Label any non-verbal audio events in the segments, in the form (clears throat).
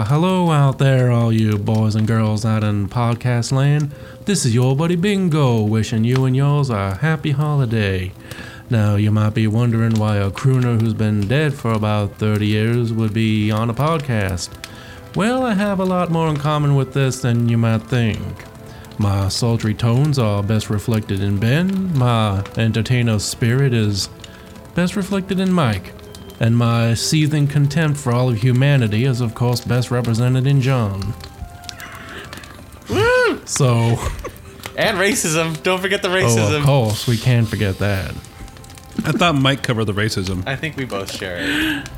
Why, hello out there, all you boys and girls out in podcast land. This is your buddy Bingo, wishing you and yours a happy holiday. Now, you might be wondering why a crooner who's been dead for about 30 years would be on a podcast. Well, I have a lot more in common with this than you might think. My sultry tones are best reflected in Ben, my entertainer spirit is best reflected in Mike, and my seething contempt for all of humanity is, of course, best represented in John. Mm. So, And racism. Don't forget the oh, racism. oh, racism. of course, we can't forget that. I thought Mike covered the racism. I think we both share it.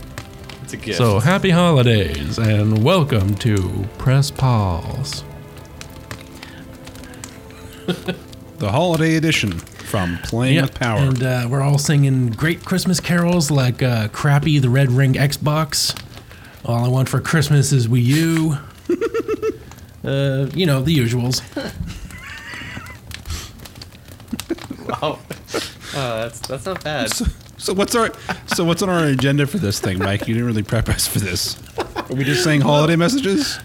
It's a gift. So, happy holidays and welcome to Press Pause. The holiday edition from Playing Yep, with Power. And uh, we're all singing great Christmas carols like uh, Crappy the Red Ring Xbox. All I Want for Christmas is Wii U. (laughs) uh, you know, the usuals. wow. Oh, (laughs) that's that's not bad. so, so what's our so what's on our agenda for this thing, Mike? You didn't really prep us for this. Are we just saying holiday messages?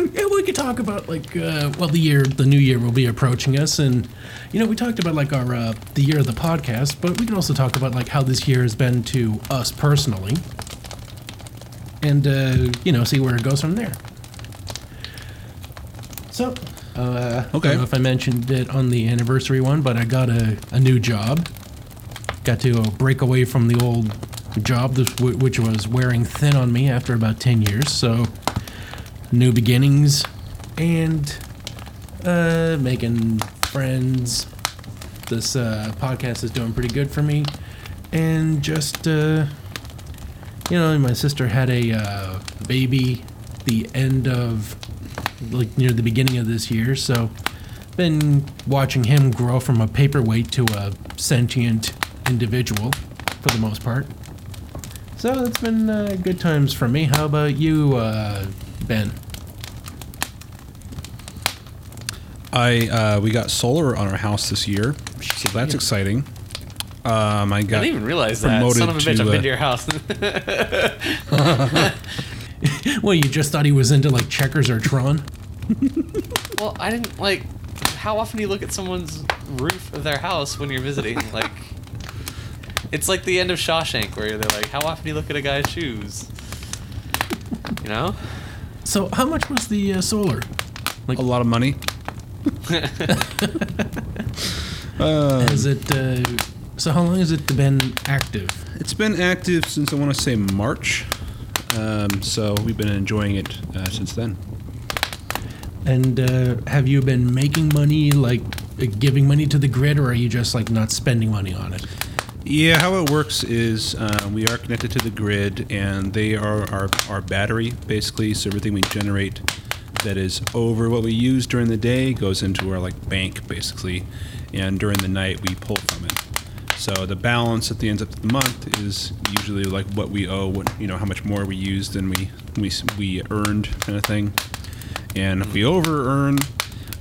Uh, yeah, we could talk about like, uh, well, the year, the new year will be approaching us, and you know, we talked about like our uh, the year of the podcast, but we can also talk about like how this year has been to us personally, and uh, you know, see where it goes from there. So, uh, I Okay. don't know if I mentioned it on the anniversary one, but I got a, a new job. Got to uh, break away from the old job, this- which was wearing thin on me after about 10 years. So, new beginnings and uh, making friends. This uh, podcast is doing pretty good for me. And just, uh, you know, my sister had a uh, baby the end of, like, near the beginning of this year. So, been watching him grow from a paperweight to a sentient individual for the most part. So it's been uh, good times for me. How about you, uh, Ben? I uh, we got solar on our house this year, so that's Yeah. exciting. Um, I I didn't even realize that. promoted Son of a bitch, to, I've been to your house. (laughs) Well, you just thought he was into like checkers or Tron? well, I didn't like. How often do you look at someone's roof of their house when you're visiting? (laughs) Like, it's like the end of Shawshank, where they're like, "How often do you look at a guy's shoes?" You know? So, how much was the uh, solar? a lot of money. uh, (laughs) (laughs) Has it? Uh, so, how long has it been active? it's been active since I want to say March, um, so we've been enjoying it uh, since then. And uh, have you been making money, like uh, giving money to the grid, or are you just like not spending money on it? Yeah, how it works is uh, we are connected to the grid, and they are our, our battery, basically. So everything we generate that is over what we use during the day goes into our like bank, basically, and during the night we pull from it. So the balance at the end of the month is usually like what we owe, what you know, how much more we used than we we we earned, kind of thing. And if we over earn,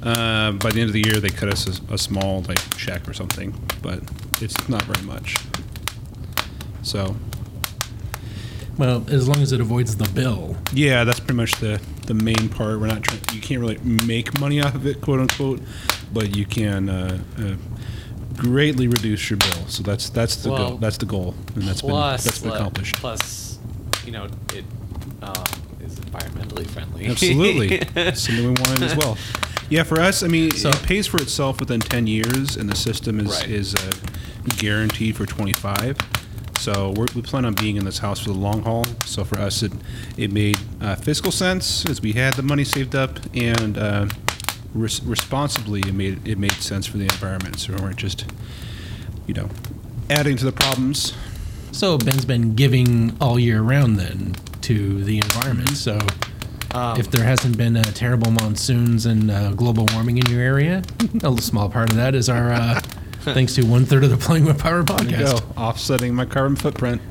uh, by the end of the year they cut us a, a small like check or something, but it's not very much. So Well, as long as it avoids the bill. yeah, that's pretty much the the main part. We're not trying. You can't really make money off of it, quote unquote, but you can uh, uh, greatly reduce your bill. So that's that's the Well, goal. That's the goal, and that's plus, been that's been accomplished. Plus, you know, it um, is environmentally friendly. Absolutely, (laughs) something we wanted as well. Yeah, for us, I mean, So- it pays for itself within ten years, and the system is Right. is uh, guaranteed for twenty five. So we're, we plan on being in this house for the long haul. So for us, it it made uh, fiscal sense as we had the money saved up, and uh, res- responsibly, it made it made sense for the environment. So we weren't just, you know, adding to the problems. So Ben's been giving all year round then to the environment. So Um, if there hasn't been uh, terrible monsoons and uh, global warming in your area, (laughs) a small part of that is our uh, (laughs) thanks to one third of the Playing with Power There you podcast. go, offsetting my carbon footprint.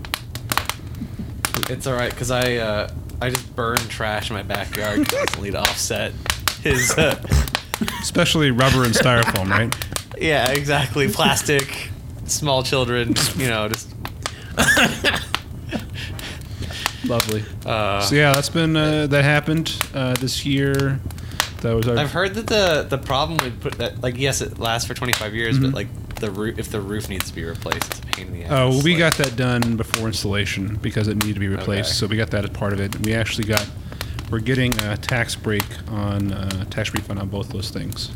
It's all right because I uh, I just burn trash in my backyard constantly to offset his. Uh, (laughs) Especially rubber and styrofoam, right? (laughs) yeah, exactly. Plastic, small children. You know, just Lovely. Uh, So yeah, that's been uh, that happened uh, this year. That was our. I've heard that the the problem with put that like yes it lasts for 25 years Mm-hmm. but like the roof if the roof needs to be replaced it's a pain in the ass. Oh, well, we Like, got that done before installation because it needed to be replaced. Okay. So we got that as part of it. We actually got, we're getting a tax break on, uh, tax refund on both those things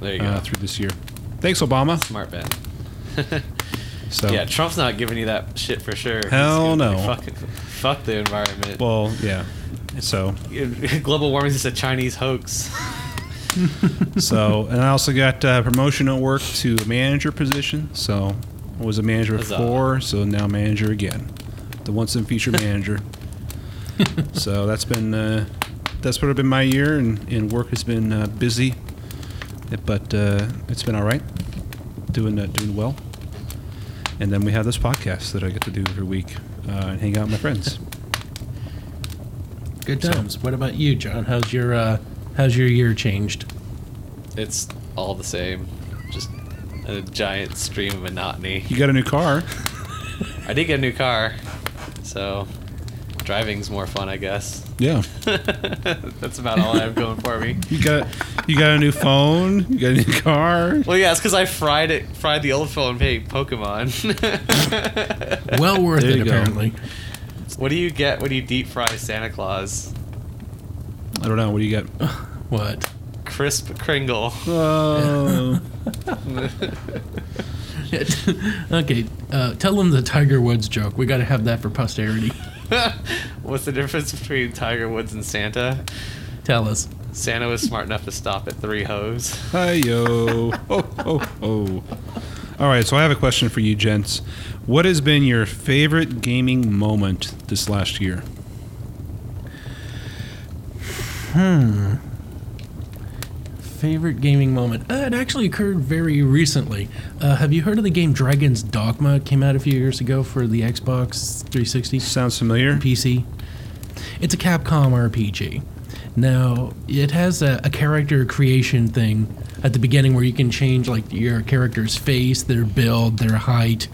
there you go uh, through this year. Thanks, Obama. smart Ben. (laughs) So, yeah, Trump's not giving you that shit for sure. Hell no. Fucking, fuck the environment. well, yeah. So, (laughs) Global warming is a Chinese hoax. (laughs) so, and I also got uh, promotion at work to a manager position. So, I was a manager Huzzah. before, so now manager again, the once in future manager. (laughs) so that's been uh, that's what have been my year, and, and work has been uh, busy, but uh, it's been all right, doing uh, doing well. And then we have this podcast that I get to do every week uh, and hang out with my friends. Good So- times. What about you, John? How's your uh, how's your year changed? It's all the same. Just a giant stream of monotony. You got a new car. (laughs) I did get a new car, so driving's more fun, I guess. Yeah. (laughs) That's about all I have going for me. (laughs) You got you got a new phone. You got a new car. Well, yeah, it's because I fried it, fried the old phone, paying Pokemon. Well worth There it, you go. apparently. What do you get when you deep fry Santa Claus? I don't know. What do you get? (laughs) What? Crisp Kringle. Oh. (laughs) okay, uh, tell them the Tiger Woods joke. We got to have that for posterity. (laughs) What's the difference between Tiger Woods and Santa? Tell us. Santa was smart enough to stop at three hoes. Hi yo. Oh oh oh. All right. So I have a question for you, gents. What has been your favorite gaming moment this last year? Hmm. Favorite gaming moment? Uh, it actually occurred very recently. Uh, have you heard of the game Dragon's Dogma? It came out a few years ago for the Xbox 360. Sounds familiar. PC. It's a Capcom RPG. Now, it has a, a character creation thing at the beginning where you can change like your character's face, their build, their height.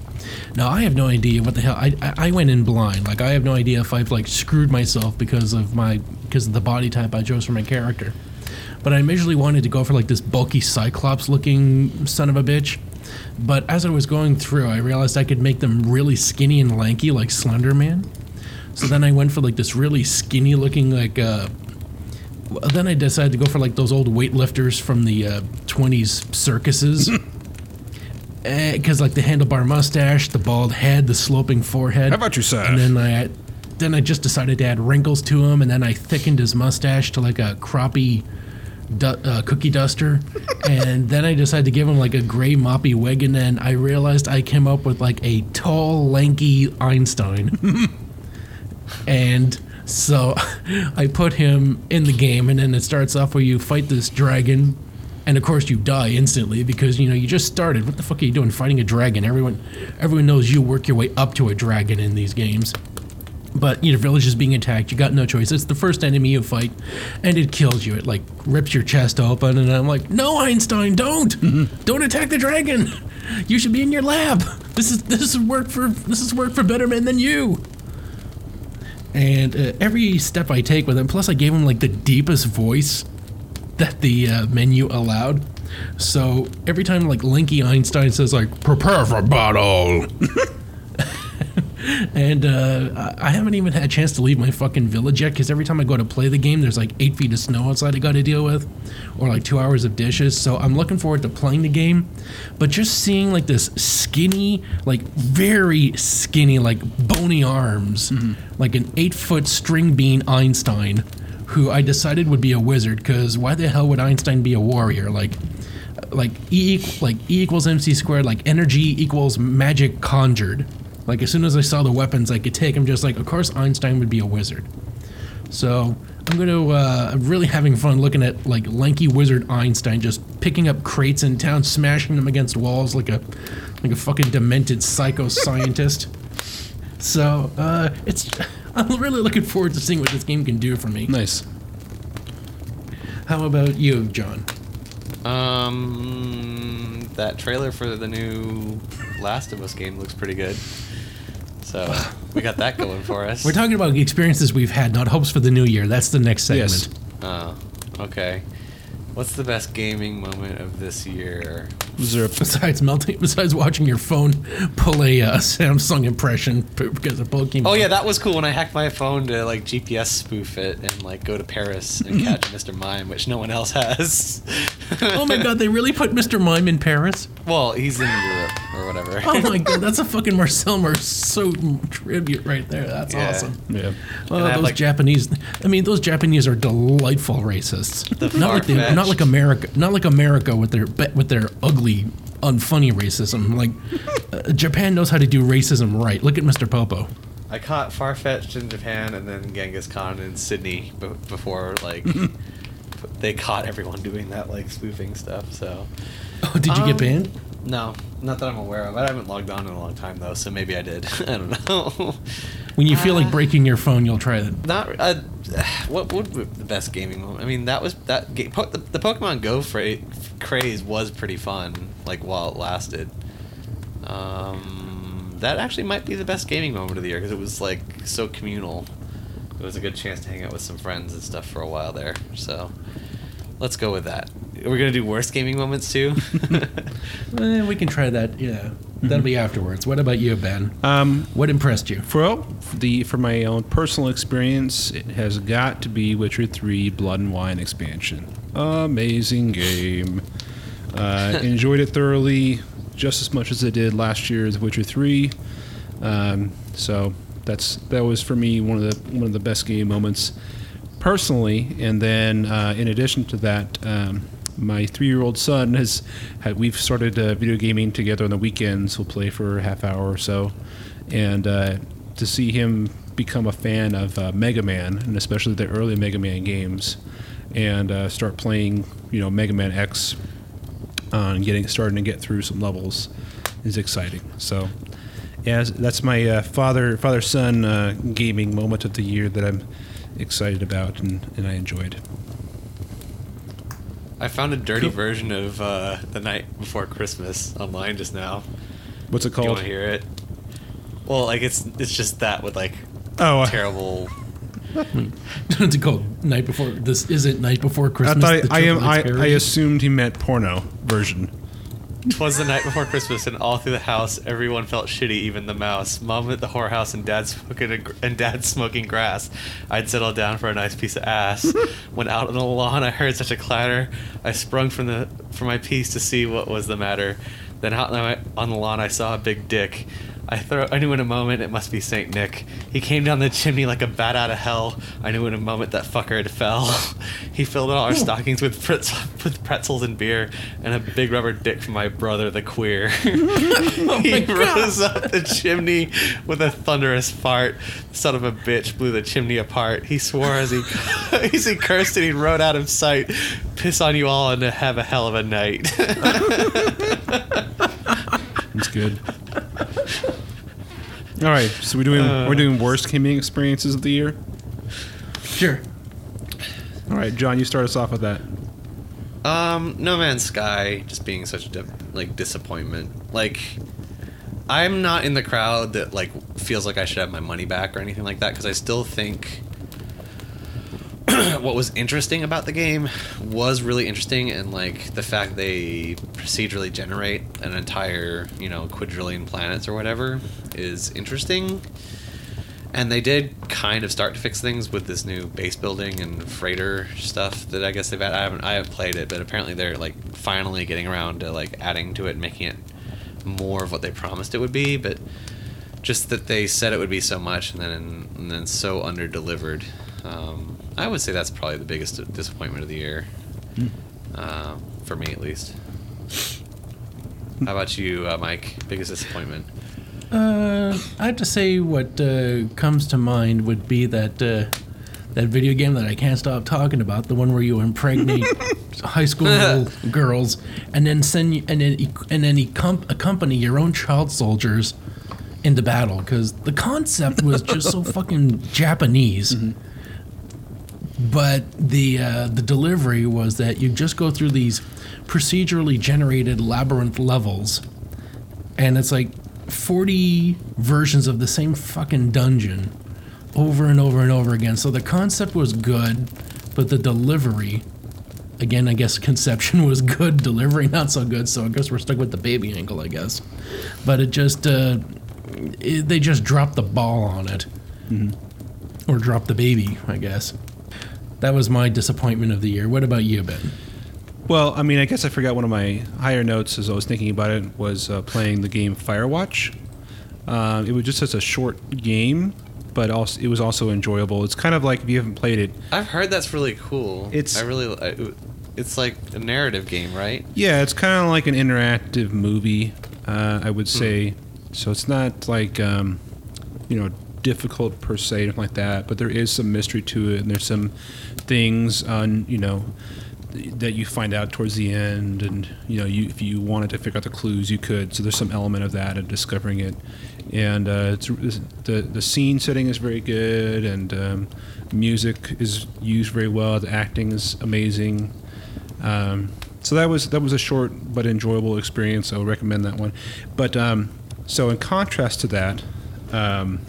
Now, I have no idea what the hell. I, I went in blind. Like I have no idea if I've like screwed myself because of my because of the body type I chose for my character. But I initially wanted to go for like this bulky Cyclops looking son of a bitch. But as I was going through, I realized I could make them really skinny and lanky like Slender Man. So then I went for like this really skinny looking like uh well, then I decided to go for like those old weightlifters from the uh, 20s circuses. (laughs) Because like the handlebar mustache, the bald head, the sloping forehead. How about your side? And then I, then I just decided to add wrinkles to him, and then I thickened his mustache to like a croppy du- uh, cookie duster, (laughs) and then I decided to give him like a gray moppy wig, and then I realized I came up with like a tall, lanky Einstein. (laughs) and so (laughs) I put him in the game, and then it starts off where you fight this dragon, and of course you die instantly because you know you just started. What the fuck are you doing fighting a dragon? Everyone, everyone knows you work your way up to a dragon in these games. But your village is being attacked. You got no choice. It's the first enemy you fight, and it kills you. It like rips your chest open, and I'm like, "No, Einstein, don't! (laughs) don't attack the dragon! You should be in your lab. This is this is work for this is work for better men than you." And uh, every step I take with him, plus I gave him like the deepest voice that the uh, menu allowed. So every time like Linky Einstein says like "prepare for battle," (laughs) and uh, I haven't even had a chance to leave my fucking village yet because every time I go to play the game, there's like eight feet of snow outside I got to deal with, or like two hours of dishes. So I'm looking forward to playing the game, but just seeing like this skinny, like very skinny, like bony arms, like an eight foot string bean Einstein, who I decided would be a wizard because why the hell would Einstein be a warrior? Like like E like E equals MC squared, like energy equals magic conjured. Like as soon as I saw the weapons I could take, I'm just like, of course Einstein would be a wizard. So I'm gonna uh, I'm really having fun looking at like lanky wizard Einstein just picking up crates in town, smashing them against walls like a like a fucking demented psycho scientist. So uh, it's (laughs) I'm really looking forward to seeing what this game can do for me. Nice. How about you, John? Um, that trailer for the new Last of Us game looks pretty good. So we got that going for us. We're talking about experiences we've had, not hopes for the new year. That's the next segment. Yes. Oh, okay. What's the best gaming moment of this year? Was there a Besides melting, besides watching your phone pull a uh, Samsung impression because of Pokemon. Oh yeah, that was cool when I hacked my phone to like GPS spoof it and like go to Paris and catch Mr. Mime, which no one else has. oh my god, they really put Mr. Mime in Paris? Well, he's in Europe or whatever. Oh my (laughs) god, that's a fucking Marcel Marceau tribute right there. That's Yeah. awesome. yeah? Oh, And I have, those like- Japanese. I mean, those Japanese are delightful racists. The not like the, not like America. Not like America with their with their ugly, unfunny racism. Like uh, Japan knows how to do racism right. Look at Mr. Popo. I caught Farfetch'd in Japan and then Kangaskhan in Sydney b- before like (laughs) they caught everyone doing that like spoofing stuff. So Oh, did you Um, get banned? no, not that I'm aware of. I haven't logged on in a long time though, so maybe I did. (laughs) I don't know. When you feel like uh, breaking your phone, you'll try it. Not uh, (sighs) what would be the best gaming moment? I mean, that was that ga- po- the, the Pokemon Go fra- craze was pretty fun, like while it lasted. Um, that actually might be the best gaming moment of the year because it was like so communal. It was a good chance to hang out with some friends and stuff for a while there. So, let's go with that. We're gonna do worst gaming moments too. (laughs) Eh, we can try that. Yeah, that'll be afterwards. What about you, Ben? Um, What impressed you? well, for the for my own personal experience, it has got to be Witcher Three Blood and Wine expansion. Amazing game. Uh, (laughs) enjoyed it thoroughly, just as much as I did last year's Witcher Three. Um, so that's that was for me one of the one of the best game moments personally. And then uh, in addition to that, um, my three-year-old son has had, we've started uh, video gaming together on the weekends. We'll play for a half hour or so, and uh, to see him become a fan of uh, Mega Man and especially the early Mega Man games, and uh, start playing, you know, Mega Man X, and getting starting to get through some levels is exciting. So. Yeah, that's my uh, father father son uh, gaming moment of the year that I'm excited about and, and I enjoyed. I found a dirty version of uh, the night before Christmas online just now. What's it Do you called? want to hear it? Well, like it's it's just that with like Oh, terrible. (laughs) What's it called? Night before. This isn't night before I Christmas. thought the I, am. Triple I, X I parody? assumed he meant porno version. Twas the night before Christmas, and all through the house, everyone felt shitty, even the mouse. Mom at the whorehouse, and dad smoking and dad smoking grass. I'd settled down for a nice piece of ass. (laughs) when out on the lawn, I heard such a clatter. I sprung from the from my piece to see what was the matter. Then out on the lawn, I saw a big dick. I throw. I knew in a moment it must be Saint Nick. He came down the chimney like a bat out of hell. I knew in a moment that fucker had fell. (laughs) he filled all our stockings with, pretz- with pretzels and beer, and a big rubber dick from my brother, the queer. (laughs) (laughs) he rose up the chimney with a thunderous fart. The son of a bitch blew the chimney apart. He swore as he as he cursed and he rode out of sight. Piss on you all and have a hell of a night. It's good. All right, so we're doing we're doing worst gaming experiences of the year. Sure. All right, John, you start us off with that. Um, No Man's Sky just being such a like disappointment. Like, I'm not in the crowd that like feels like I should have my money back or anything like that because I still think (clears throat) what was interesting about the game was really interesting and like the fact they procedurally generate an entire you know quadrillion planets or whatever is interesting and they did kind of start to fix things with this new base building and freighter stuff that I guess they've had. I haven't I haven't played it, but apparently they're like finally getting around to like adding to it, and making it more of what they promised it would be. But just that they said it would be so much, and then and then so under delivered. Um, I would say that's probably the biggest disappointment of the year, uh, for me at least. How about you, uh, Mike? Biggest disappointment? Uh, I have to say what uh, comes to mind would be that uh, that video game that I can't stop talking about, the one where you impregnate (laughs) high school (laughs) girls and then send and then and then accompany your own child soldiers into battle because the concept was just so (laughs) fucking Japanese. But the uh, the delivery was that you just go through these procedurally generated labyrinth levels, and it's like 40 versions of the same fucking dungeon over and over and over again. So the concept was good, but the delivery, again, I guess (laughs) conception was good, delivery not so good. So I guess we're stuck with the baby angle, I guess. But it just, uh, it, they just dropped the ball on it. Or dropped the baby, I guess. That was my disappointment of the year. What about you, Ben? Well, I mean, I guess I forgot one of my higher notes as I was thinking about it was uh, playing the game Firewatch. Uh, it was just such a short game, but also it was also enjoyable. It's kind of like if you haven't played it, I've heard that's really cool. It's- I really. I, it's like a narrative game, right? yeah, it's kind of like an interactive movie. Uh, I would say, so it's not like um, you know difficult per se, anything like that. But there is some mystery to it, and there's some things on you know that you find out towards the end, and you know, you if you wanted to figure out the clues, you could. So there's some element of that of discovering it, and uh, it's- the the scene setting is very good, and um, music is used very well. The acting is amazing. Um, so that was that was a short but enjoyable experience. I would recommend that one. But um, so in contrast to that, um,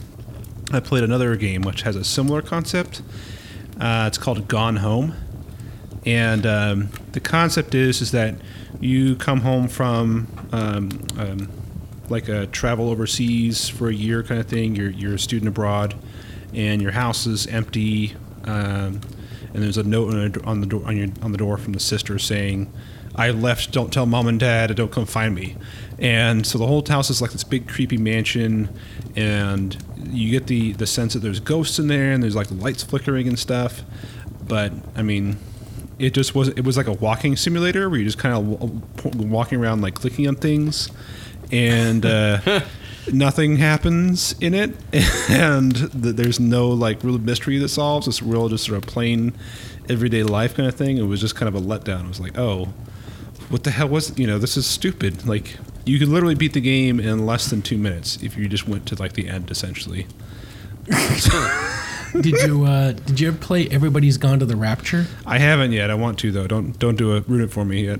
I played another game which has a similar concept. Uh, it's called Gone Home, and um, the concept is is that you come home from um, um, like a travel overseas for a year kind of thing. You're you're a student abroad, and your house is empty. Um, and there's a note on, the door on, your, on the door from the sister saying, "I left. Don't tell mom and dad. Don't come find me." And so the whole house is like this big creepy mansion, and you get the the sense that there's ghosts in there, and there's like lights flickering and stuff. But I mean, it just was it was like a walking simulator where you just kind of walking around like clicking on things, and uh, (laughs) nothing happens in it, (laughs) and th- there's no like real mystery that solves. It's real just sort of plain everyday life kind of thing. It was just kind of a letdown. It was like, oh, what the hell was you know this is stupid. Like you could literally beat the game in less than two minutes if you just went to like the end essentially. (laughs) Did you uh, did you ever play Everybody's Gone to the Rapture? I haven't yet. I want to though. Don't don't do a Ruin it for me yet.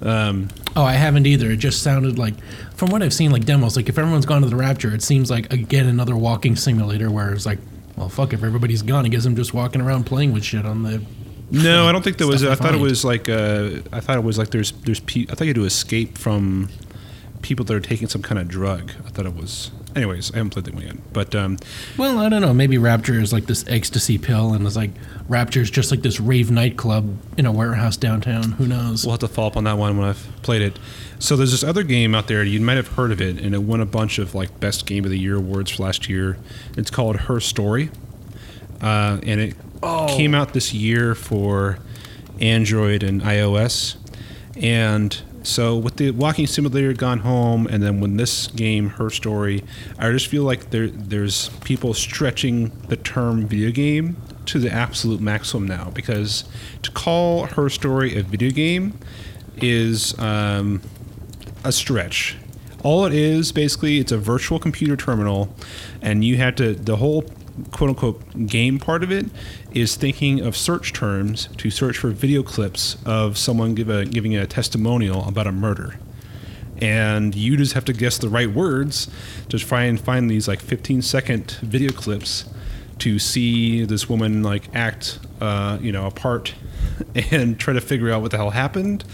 Um, Oh, I haven't either. It just sounded like, from what I've seen, like demos, like if everyone's gone to the Rapture, it seems like again another walking simulator where it's like, well, fuck, if everybody's gone, I guess I'm just walking around playing with shit on the. No, I don't think there was. I thought it was like. Uh, I thought it was like there's there's. Pe- I thought you had to escape from people that are taking some kind of drug. I thought it was. Anyways, I haven't played that one yet. But um, Well, I don't know. Maybe Rapture is like this ecstasy pill, and it's like Rapture is just like this rave nightclub in a warehouse downtown. Who knows? we'll have to follow up on that one when I've played it. So there's this other game out there. You might have heard of it, and it won a bunch of like best game of the year awards for last year. It's called Her Story, uh, and it came out this year for Android and iOS. And so with the walking simulator gone home, and then when this game, Her Story, I just feel like there there's people stretching the term video game to the absolute maximum now because to call Her Story a video game is um, a stretch. All it is basically it's a virtual computer terminal, and you had to the whole quote unquote game part of it is thinking of search terms to search for video clips of someone give a, giving a testimonial about a murder. And you just have to guess the right words to try and find these like 15 second video clips to see this woman like act, uh, you know, a part (laughs) and try to figure out what the hell happened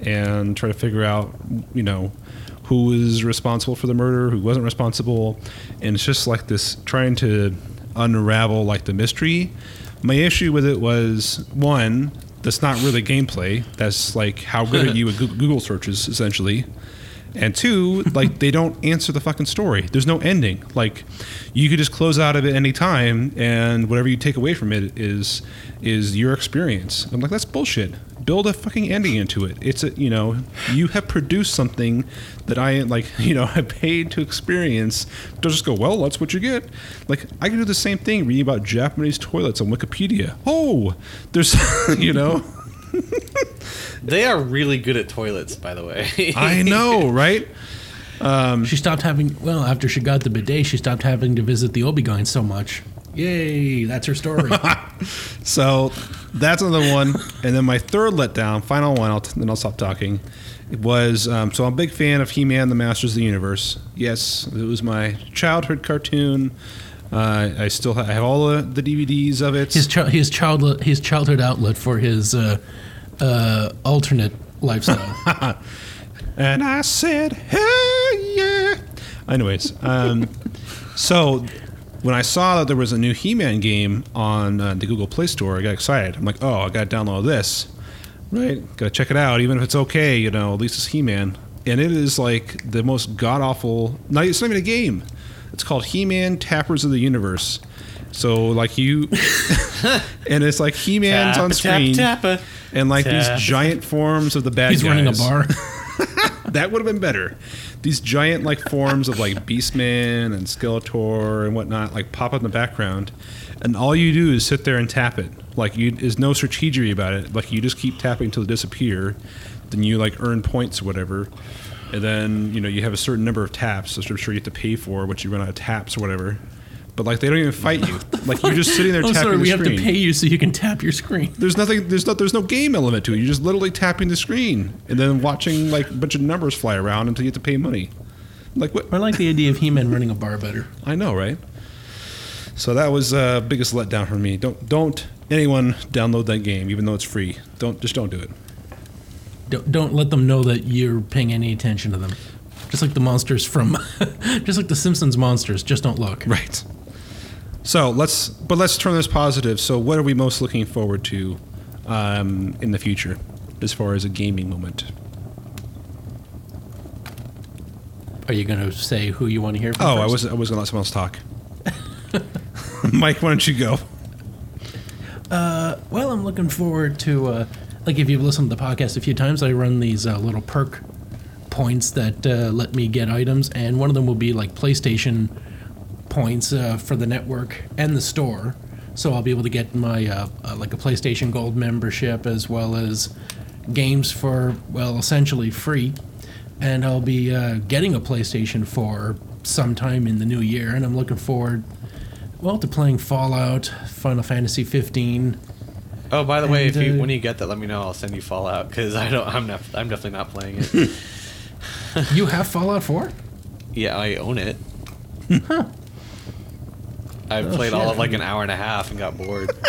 and try to figure out, you know, who was responsible for the murder, who wasn't responsible, and it's just like this trying to unravel like the mystery. My issue with it was one, that's not really gameplay. That's like how good are you at Google searches essentially. And two, like they don't answer the fucking story. There's no ending. Like you could just close out of it any time, and whatever you take away from it is is your experience. I'm like, that's bullshit. Build a fucking ending into it. It's a you know, you have produced something that I like, (laughs) you know, i paid to experience. Don't just go, well, that's what you get. Like I can do the same thing reading about Japanese toilets on Wikipedia. Oh, there's (laughs) you know. (laughs) They are really good at toilets, by the way. (laughs) I know, right? She stopped having. Well, after she got the bidet, she stopped having to visit the OB-GYN so much. Yay, that's her story. (laughs) So that's another one. And then my third letdown, final one, I'll then I'll stop talking. It was um, so I'm a big fan of He-Man, the Masters of the Universe. Yes, it was my childhood cartoon. Uh, I still ha- I have all the, the DVDs of it. his chi- his child his childhood outlet for his uh, uh, alternate lifestyle. (laughs) And I said, hey, yeah. Anyways, um, so when I saw that there was a new He Man game on uh, the Google Play Store, I got excited. I'm like, oh, I got to download this. Right? Got to check it out. Even if it's okay, you know, at least it's He Man. And it is like the most god awful. It's not even a game. It's called He Man Tappers of the Universe. So, like, you. (laughs) and it's like He Man's on screen. Tappa. And like Tap. these giant forms of the bad He's guys. running a bar. (laughs) That would have been better. These giant like forms of like Beastman and Skeletor and whatnot like pop up in the background, and all you do is sit there and tap it. Like you, there's no strategy about it. Like you just keep tapping until they disappear. Then you like earn points or whatever, and then you know you have a certain number of taps, which I'm sure you have to pay for, which you run out of taps or whatever. But like they don't even fight you. (laughs) Like you're just sitting there (laughs) I'm tapping sorry, the we have screen. to pay you so you can tap your screen. There's nothing. There's no. There's no game element to it. You're just literally tapping the screen and then watching like a bunch of numbers fly around until you have to pay money. Like what? I like the idea of He-Man running a bar better. I know, right? So that was uh, biggest letdown for me. Don't don't anyone download that game, even though it's free. Don't just don't do it. Don't, don't let them know that you're paying any attention to them. Just like the monsters from, (laughs) just like the Simpsons monsters. Just don't look. Right. So let's but let's turn this positive. So what are we most looking forward to um, in the future, as far as a gaming moment? Are you going to say who you want to hear from Oh, I first? was I was gonna let someone else talk. (laughs) Mike, why don't you go? Well, I'm looking forward to, uh, like, if you've listened to the podcast a few times, I run these uh, little perk points that uh, let me get items, and one of them will be like PlayStation points uh, for the network and the store. So I'll be able to get my uh, uh, like a PlayStation Gold membership as well as games for well essentially free, and I'll be uh, getting a PlayStation 4 sometime in the new year, and I'm looking forward. Well, to playing Fallout, Final Fantasy 15, Oh, by the way, And, if you uh, when you get that, let me know. I'll send you Fallout because I don't. I'm not. I'm definitely not playing it. (laughs) You have Fallout 4? yeah, I own it. I Oh, played all of like an hour and a half and got bored. (laughs)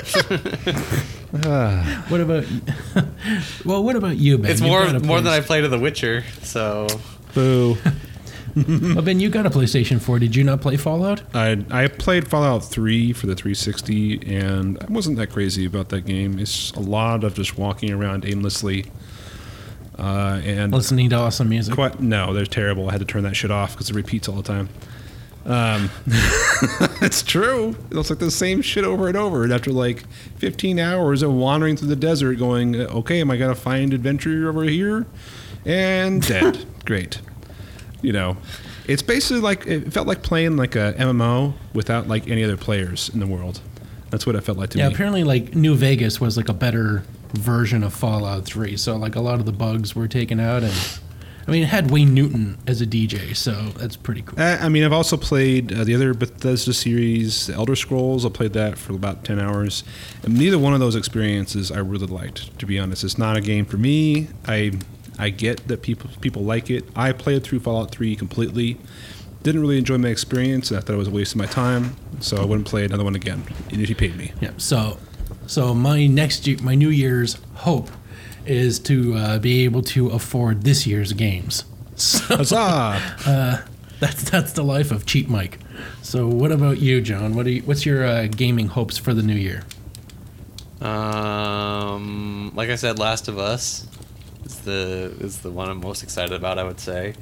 What about? (laughs) well, what about you, man? it's You've more more than I Play- played of The Witcher. So Boo. (laughs) Oh, Ben, you got a PlayStation 4. Did you not play Fallout? I I played Fallout 3 for the 360, and I wasn't that crazy about that game. It's a lot of just walking around aimlessly. Uh, and Listening to awesome music. quite no, they're terrible. I had to turn that shit off because it repeats all the time. Um, (laughs) (laughs) it's true. It looks like the same shit over and over. And after like 15 hours of wandering through the desert, going, okay, am I gonna find adventure over here? And dead. Great. You know, it's basically like it felt like playing like a MMO without like any other players in the world. That's what it felt like to Yeah, me. Yeah, apparently, like New Vegas was like a better version of Fallout 3. So, like, a lot of the bugs were taken out, and I mean, it had Wayne Newton as a DJ, so that's pretty cool. Uh, I mean, I've also played uh, the other Bethesda series, The Elder Scrolls. I played that for about 10 hours. And neither one of those experiences I really liked, to be honest. It's not a game for me. I I get that people people like it. I played through Fallout 3 completely. Didn't really enjoy my experience. and I thought it was a waste of my time. So I wouldn't play another one again, even if you paid me. Yeah. So, so my next year, my New Year's hope is to uh, be able to afford this year's games. (laughs) So Huzzah! that's that's the life of cheap Mike. So, what about you, John? What are you, what's your uh, gaming hopes for the new year? Um, like I said, Last of Us is the is the one I'm most excited about. I would say.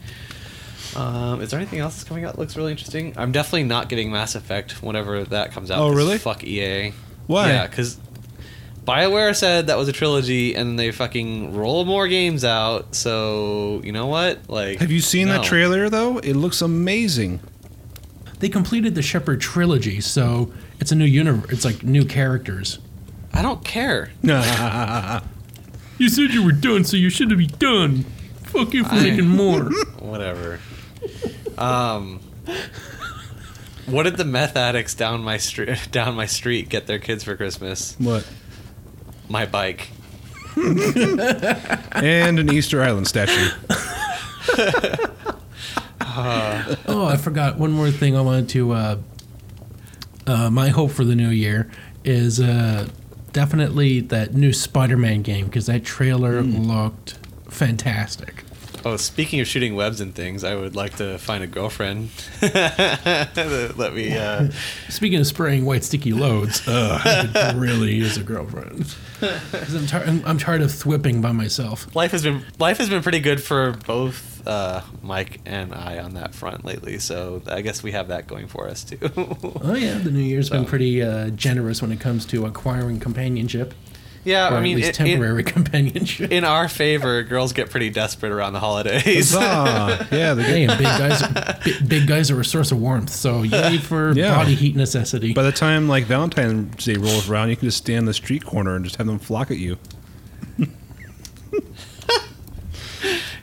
Um, is there anything else that's coming out that looks really interesting? I'm definitely not getting Mass Effect whenever that comes out. Oh, 'cause really? Fuck EA. Why? Yeah, because Bioware said that was a trilogy, and they fucking roll more games out. So you know what? Like, Have you seen that no. trailer, though? It looks amazing. They completed the Shepard trilogy, so it's a new universe. It's like new characters. I don't care. (laughs) (laughs) You said you were done, so you should have be done. Fuck you for I- making more. (laughs) Whatever. Um. What did the meth addicts down my street (laughs) down my street get their kids for Christmas? What? My bike. (laughs) And an Easter Island statue. Oh, I forgot one more thing I wanted to. Uh, uh, my hope for the new year is uh, definitely that new Spider-Man game because that trailer mm. looked fantastic. Oh, speaking of shooting webs and things, I would like to find a girlfriend. (laughs) Let me. Uh, Speaking of spraying white sticky loads, uh, it (laughs) really is a girlfriend. (laughs) I'm, tar- I'm, I'm tired of thwipping by myself. life has been life has been pretty good for both uh, Mike and I on that front lately, so I guess we have that going for us too. Oh yeah, the new year's been pretty uh, generous when it comes to acquiring companionship, yeah, or I mean, at least it- it- temporary (laughs) companionship. in our favor, girls get pretty desperate around the holidays. Huzzah! (laughs) yeah, the Hey, big guys, big, big guys are a source of warmth. So yay for (laughs) Yeah. body heat necessity. By the time like Valentine's Day rolls around, you can just stand in the street corner and just have them flock at you.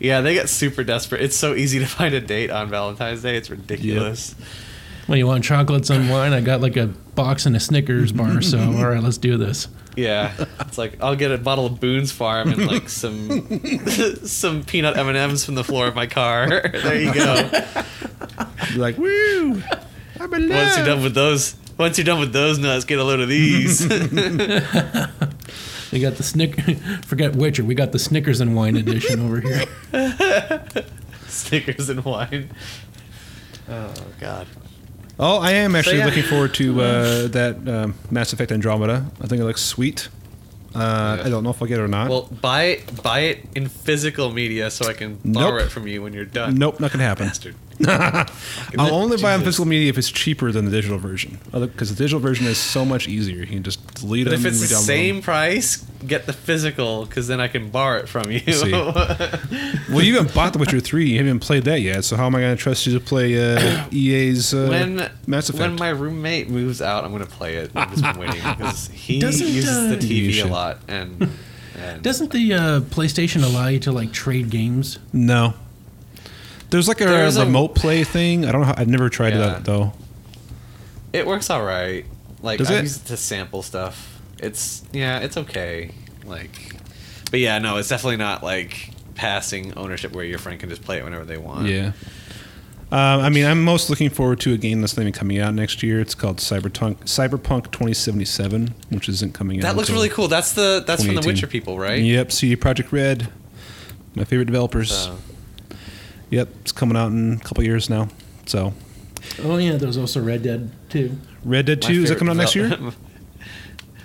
yeah, they get super desperate. It's so easy to find a date on Valentine's Day. It's ridiculous. when you want chocolates and wine, I got like a box and a Snickers bar. So all right, let's do this. Yeah, it's like I'll get a bottle of Boone's Farm and like some (laughs) some peanut M and M's from the floor of my car. (laughs) there you go. Be like, woo! I'm in Once you're done with those, once you're done with those nuts, get a load of these. (laughs) We got the Snick. Forget Witcher. We got the Snickers and wine edition over here. Snickers and wine. Oh God. Oh, I am actually yeah. looking forward to (laughs) uh, that um, Mass Effect Andromeda. I think it looks sweet. Uh, I don't know if I'll get it or not. Well, buy it, buy it in physical media so I can borrow Nope. it from you when you're done. nope, not gonna happen. Bastard. (laughs) I'll only buy on physical media if it's cheaper than the digital version. Because the digital version is so much easier. You can just delete But them if it's and the same price, get the physical because then I can borrow it from you. See. (laughs) Well, you haven't bought The Witcher 3. You haven't played that yet. So how am I going to trust you to play uh, (coughs) EA's uh, when Mass Effect? when my roommate moves out, I'm gonna play it. I've just been waiting because he Doesn't, uses the uh, You TV a lot and. (laughs) and Doesn't the uh, PlayStation allow you to like trade games? no. There's like a There's a- remote play thing. I don't know. How, I've never tried Yeah. that though. it works all right. Like Does I it? use it to sample stuff. It's yeah, it's okay. Like, but yeah, no, it's definitely not like passing ownership where your friend can just play it whenever they want. Yeah. Um, I mean, I'm most looking forward to a game that's not even coming out next year. It's called Cyberpunk Cyberpunk 2077, which isn't coming out. That looks until- really cool. That's the that's from the Witcher people, right? Yep, CD Projekt Red, my favorite developers. So, Yep, it's coming out in a couple years now. So, Oh yeah, there's also Red Dead too. Red Dead my 2 is that coming out next year? (laughs)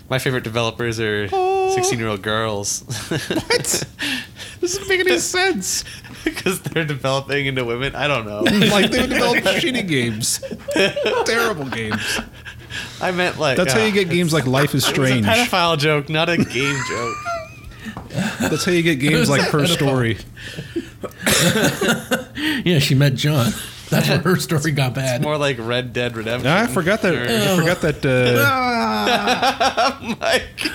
develop- My favorite developers are Oh. 16 year old girls. What? (laughs) This doesn't make any sense. Because they're developing into women. I don't know. (laughs) like they would develop (laughs) shitty games, terrible games. I meant like. That's how you uh, get games like Life is It was a Strange. pedophile joke, not a game joke. That's how you get games like Her Story. Yeah, she met John. (laughs) That's where her story got bad. It's More like Red Dead Redemption. I forgot that. I forgot that. Uh, Mike.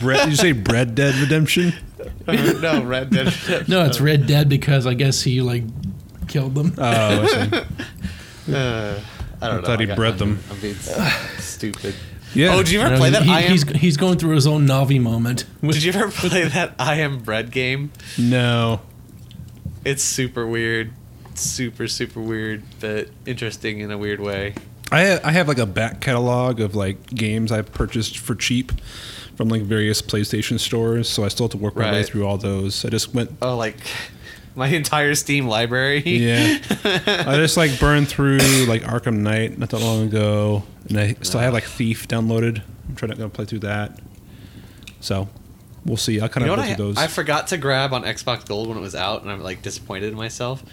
bread, did you say Bread Dead Redemption? (laughs) no, Red Dead Redemption. No, it's Red Dead because I guess he like killed them. Oh, I see. (laughs) Uh, I don't know. thought he got bred them. I'm being stupid. Yeah. Oh, did you ever play that? he- I am. he's he's going through his own Navi moment. Did you ever play that I am bread game? No. It's super weird. Super, super weird, but interesting in a weird way. I ha- I have like a back catalog of like games I've purchased for cheap from like various PlayStation stores, so I still have to work my way through all those. I just went. Oh, like (laughs) my entire Steam library. Yeah, (laughs) I just like burned through like Arkham Knight not that long ago, and I still have like Thief downloaded. I'm trying to play through that. So, we'll see. I'll kind You of I, those. I forgot to grab on Xbox Gold when it was out, and I'm like disappointed in myself.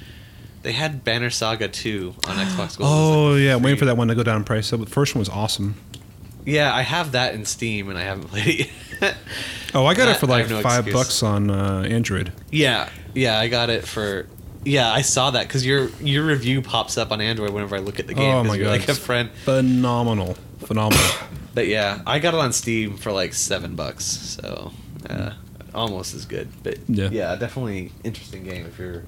They had Banner Saga 2 on Xbox Gold. oh like, yeah, I'm waiting for that one to go down in price. So the first one was awesome. Yeah, I have that in Steam, and I haven't played it yet. (laughs) Oh, I got it for like no five excuse. bucks on uh, Android. yeah, yeah, I got it for. Yeah, I saw that because your your review pops up on Android whenever I look at the game. Oh my god, like a friend. phenomenal, phenomenal. (coughs) But yeah, I got it on Steam for like seven bucks, so uh, almost as good. But Yeah. yeah. definitely interesting game if you're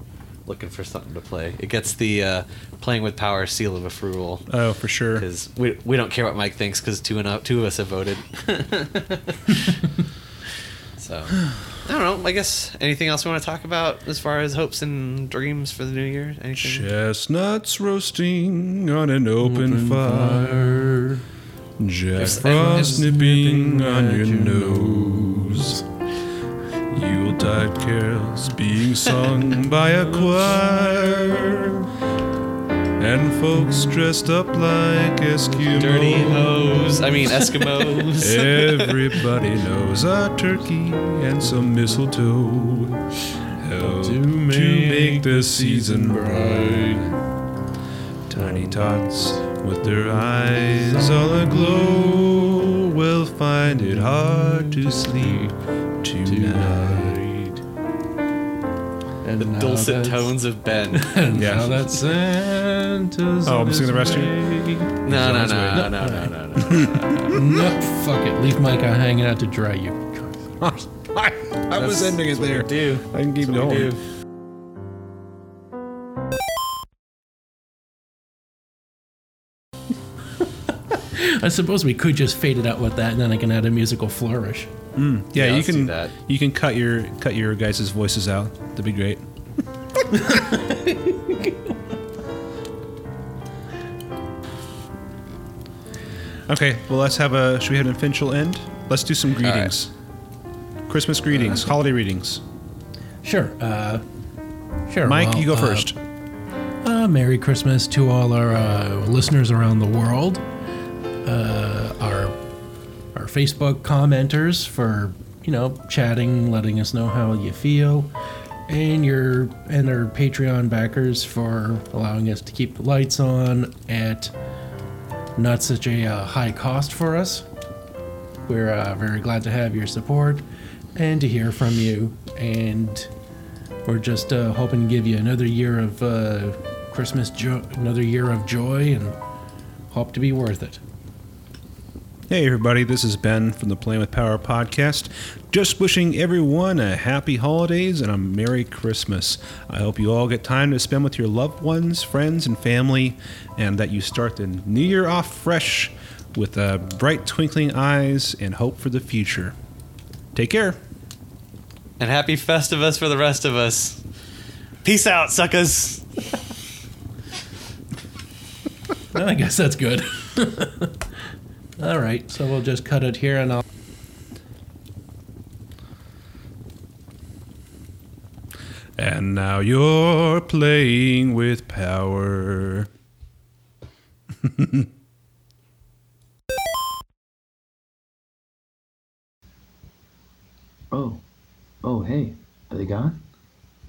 looking for something to play. It gets the uh, playing with power seal of approval Oh, for sure. because we, we don't care what Mike thinks because two and two of us have voted. (laughs) so I don't know. I guess anything else we want to talk about as far as hopes and dreams for the new year? Anything? Chestnuts roasting on an open, fire. Jack There's- Frost nipping on your nose. Yuletide carols being sung by a choir. And folks dressed up like Eskimos. Dirty hose. I mean Eskimos. (laughs) Everybody knows a turkey and some mistletoe help to make, the season bright. Tiny tots with their eyes all aglow will find it hard to sleep tonight. And the dulcet tones of Ben. (laughs) And Yeah. now that Santa's Oh, I'm singing the rest of you? way. No, no, no, no, no, no, no. No, fuck it. Leave Micah hanging out to dry, you. I, (laughs) I was ending it there. Do I can keep That's going. (laughs) I suppose we could just fade it out with that, and then I can add a musical flourish. Yeah, Yeah, you can you can cut your cut your guys' voices out. That'd be great. (laughs) okay, well let's have a should we have an official end? Let's do some greetings. Christmas greetings, holiday readings. Sure. Uh, sure. Mike, well, you go uh, first. Uh, Merry Christmas to all our uh, listeners around the world. Uh, our our Facebook commenters for you know chatting, letting us know how you feel, and your and our Patreon backers for allowing us to keep the lights on at not such a uh, high cost for us. We're uh, very glad to have your support and to hear from you. And we're just uh, hoping to give you another year of uh, Christmas, jo- another year of joy, and hope to be worth it. Hey everybody, this is Ben from the Playing with Power podcast. Just wishing everyone a happy holidays and a Merry Christmas. I hope you all get time to spend with your loved ones, friends, and family, and that you start the new year off fresh with uh, bright twinkling eyes and hope for the future. Take care. And happy Festivus for the rest of us. Peace out, suckers. (laughs) I guess that's good. (laughs) All right, so we'll just cut it here, and I'll. And now you're playing with power. (laughs) Oh, oh, hey, are they gone?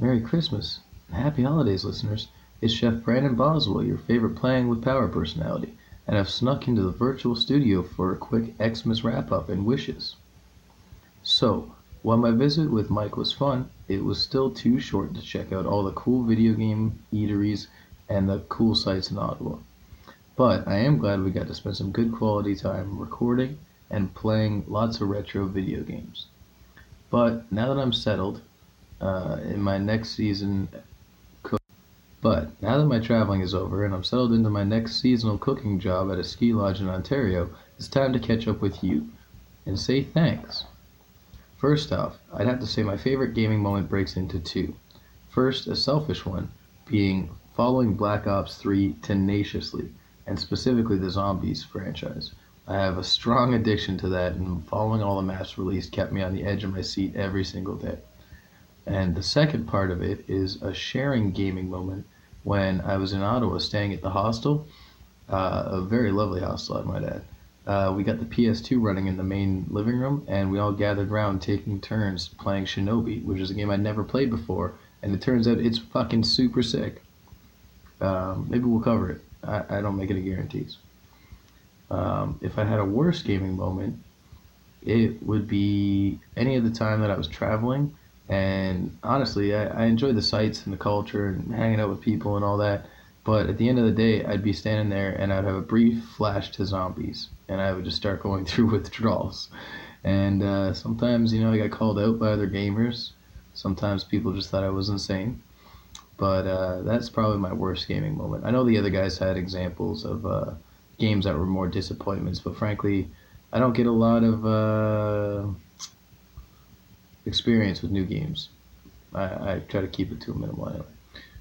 Merry Christmas and Happy Holidays, listeners. It's Chef Brandon Boswell, your favorite Playing with Power personality, and I've snuck into the virtual studio for a quick Xmas wrap up and wishes. So, while my visit with Mike was fun, it was still too short to check out all the cool video game eateries and the cool sites in Ottawa. But I am glad we got to spend some good quality time recording and playing lots of retro video games. But now that I'm settled uh, in my next season. But now that my traveling is over and I'm settled into my next seasonal cooking job at a ski lodge in Ontario, it's time to catch up with you and say thanks. First off, I'd have to say my favorite gaming moment breaks into two. First, a selfish one, being following Black Ops 3 tenaciously, and specifically the Zombies franchise. I have a strong addiction to that, and following all the maps released kept me on the edge of my seat every single day. And the second part of it is a sharing gaming moment when I was in Ottawa staying at the hostel, uh, a very lovely hostel, I might add. Uh, we got the PS2 running in the main living room, and we all gathered around taking turns playing Shinobi, which is a game I'd never played before, and it turns out it's fucking super sick. Um, maybe we'll cover it. I, I don't make any guarantees. Um, if I had a worse gaming moment, it would be any of the time that I was traveling. And honestly, I, I enjoy the sights and the culture and hanging out with people and all that. But at the end of the day, I'd be standing there and I'd have a brief flash to zombies, and I would just start going (laughs) through withdrawals. And uh, sometimes, you know, I got called out by other gamers. Sometimes people just thought I was insane. but uh, that's probably my worst gaming moment. I know the other guys had examples of uh, games that were more disappointments, but frankly, I don't get a lot of uh, experience with new games. I, I try to keep it to a minimal anyway.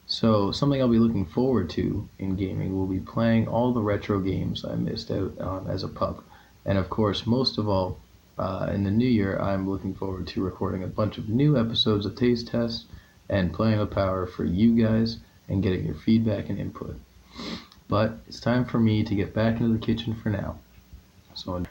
So something I'll be looking forward to in gaming will be playing all the retro games I missed out on as a pup, and of course, most of all, uh, in the new year, I'm looking forward to recording a bunch of new episodes of Taste Test and playing with power for you guys and getting your feedback and input. But it's time for me to get back into the kitchen for now. So,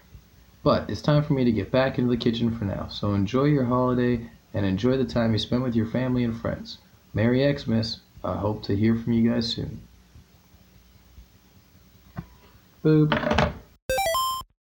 but it's time for me to get back into the kitchen for now. So enjoy your holiday and enjoy the time you spent with your family and friends. Merry Xmas. I hope to hear from you guys soon. Boop.